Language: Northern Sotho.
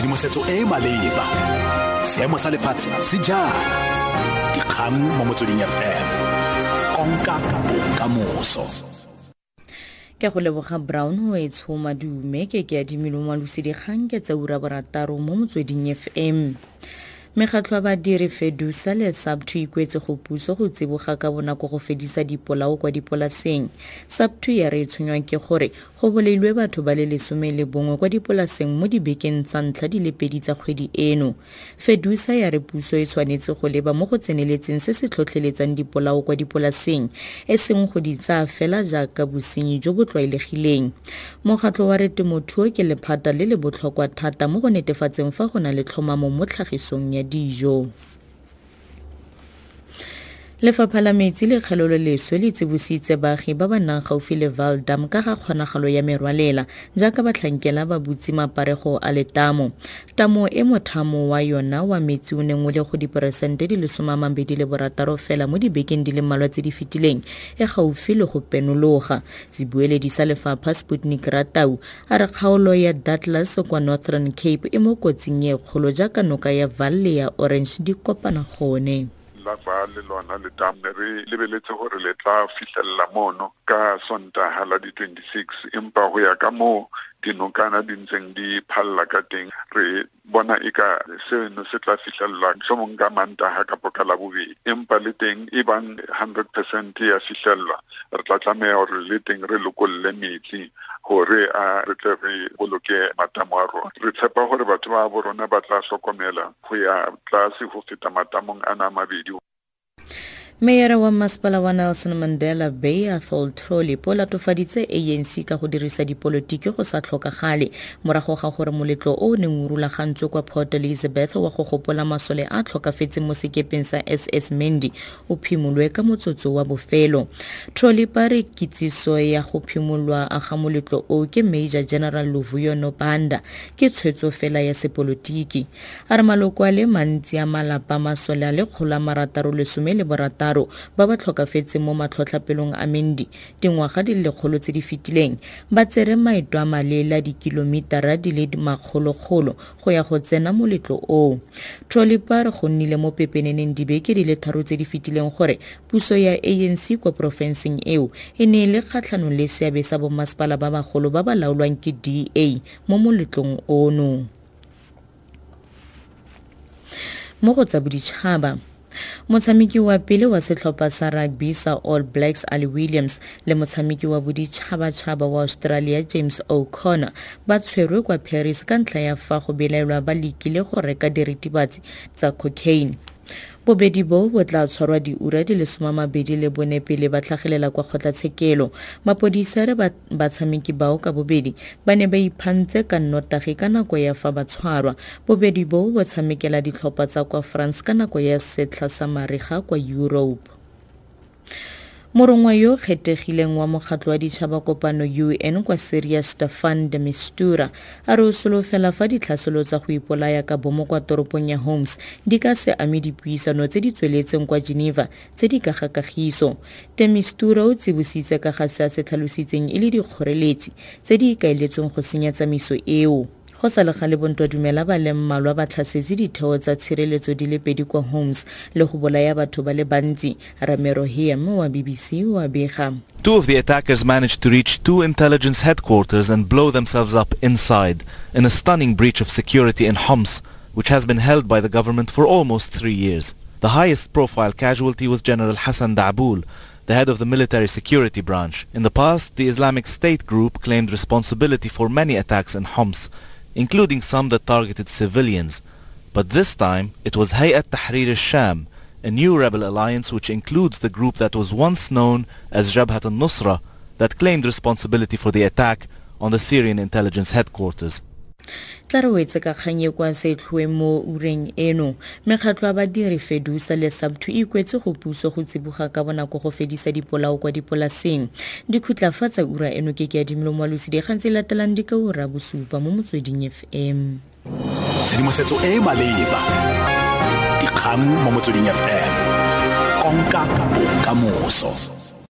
tshedimosetso e e maleba. Seemo sa lefatshe se jang? Dikgang mo motsweding fm konka bokamoso. Ke go leboga brown o e tshoma dume ke ke adimile mo dikgang ke tsa ura borataro mo motsweding fm mekgatlho ya badiri fedusa le sabto ikwetse go puso go tsiboga ka bonako go fedisa dipolao kwa dipolaseng. Sabto ya re e tshwenywa ke gore go boleilwe batho ba le lesome le bongwe kwa dipolaseng mo dibekeng tsa ntlha di le pedi tsa kgwedi eno. Fedusa ya re puso e tshwanetse go leba mo go tseneletseng se se tlhotlheletsang dipolao kwa dipolaseng e seng go di tsaya fela jaaka bosenyi jo bo tlwaelegileng. Mokgatlho wa re temothuo ke lephata le le botlhokwa thata mo go netefatseng fa go na le tlhomamo mo tlhagisong ya ya dijo lefapha la metsi le kgelolo leswe le tsibositse baagi ba ba nang gaufi le valdam ka ga kgonagalo ya merwalela jaaka batlhankela ba butse maparego a letamo tamo. E mothamo wa yona wa metsi o neng o le go diperesente di le somamabedi le borataro fela mo dibekeng di le mmalwa tse di fetileng e gaufi le go penologa. Sebueledi sa lefapha sputnik ratau a re kgaolo ya datlas kwa northern cape e mo kotsing e kgolo jaaka noka ya valle ya orange di kopana gone la ba le lona letamo re lebeletse gore le tla fitlhelela mono ka sontaga la di-26 empa go ya ka moo dinokana di ntseng di phalla ka teng re bona e ka seno se tla fitlhelelwa tlhomong ka mantaga kapo ka labobedi. Empa le teng e bang hundred percent ya fitlhelelwa re tla tlameya gore le teng re lokolle metsi gore a re tle re boloke matamo a rona. Re tshepa gore batho ba bo rona ba tla hlokomela go ya tlase go feta matamong a na mabedi meyara wa masepala wa nelson mandela bay athol trollipo latofaditse anc ka go dirisa dipolotiki go sa tlhokagale. Morago ga gore moletlo o o neng o rulagantswe kwa port elizabeth wa go gopola masole a tlhokafetseng mo sekepeng sa ss mandy o phimolwe ka motsotso wa bofelo. Trollipa re kitsiso ya go phimolwa ga moletlo o ke major general lovuyo nobanda ke tshwetso fela ya sepolotiki. A re maloko a le mantsi a malapa masole a le kgolo a marataro lesome le borataro bararo ba ba tlhokafetseng mo matlhotlhapelong a mendi dingwaga di lekgolo tse di fetileng ba tsere maeto a malela dikilomitara di le makgolokgolo go ya go tsena moletlo oo. Trolipa re go nnile mo pepeneneng dibeke di le tharo tse di fetileng gore puso ya anc kwa porofenseng eo e ne e le kgatlhanong le seabe sa bommasepala ba bagolo ba ba laolwang ke da mo moletlong ono. Mo go tsa boditšhaba motshameki wa pele wa setlhopha sa rugby sa all blacks ali williams le motshameki wa boditšhabatšhaba wa australia james o'connor ba tshwerwe kwa paris ka ntlha ya fa go belaelwa ba lekile go reka diritibatsi tsa cocaine bobedi bo bo tla tshwarwa diura di le somamabedi le bone pele ba tlhagelela kwa kgotlatshekelo. Mapodisa re batshameki bao ka bobedi ba ne ba iphantse ka nnotagi ka nako ya fa ba tshwarwa. Bobedi bo bo tshamekela ditlhopha tsa kwa france ka nako ya setlha sa mariga kwa europe morongwa yo kgethegileng wa mokgatlo wa ditšhaba kopano un kwa syria stefan de mistura a re o solofela fa ditlhaselo tsa go ipolaya ka bomo kwa toropong ya homes di ka se ame dipuisano tse di tsweletseng kwa geneva tse di ka ga kagiso de mistura o tsibositse ka ga se a se tlhalositseng e le dikgoreletsi tse di ikaeletsweng go senya tsamaiso eo go sa le gale bontwa dumela ba le mmalwa ba tlhasetse ditheo tsa tshireletso di le pedi kwa homes le go bolaya batho ba le bantsi ramero hiam wa bbc bega Two of the attackers managed to reach two intelligence headquarters and blow themselves up inside in a stunning breach of security in Homs, which has been held by the government for almost three years. The highest profile casualty was General Hassan Da'bul, the head of the military security branch. In the past, the Islamic State group claimed responsibility for many attacks in Homs, including some that targeted civilians. But this time, it was Hayat Tahrir al-Sham, a new rebel alliance which includes the group that was once known as Jabhat al-Nusra, that claimed responsibility for the attack on the Syrian intelligence headquarters. Tla re wetse ka kgang e kwa setlhoe mo ureng eno. Mekgatlho ya badiri fedusa le sabtho e ikwetse go puso go tsiboga ka bonako go fedisa dipolao kwa dipolaseng. Dikhutlafatsa ura eno ke ke ya dimelo moalosi dikgang tse latelang di ka ura bosupa mo motsweding fm tshedimosetso e e maleba. Dikgang mo motsweding fm konka bokamoso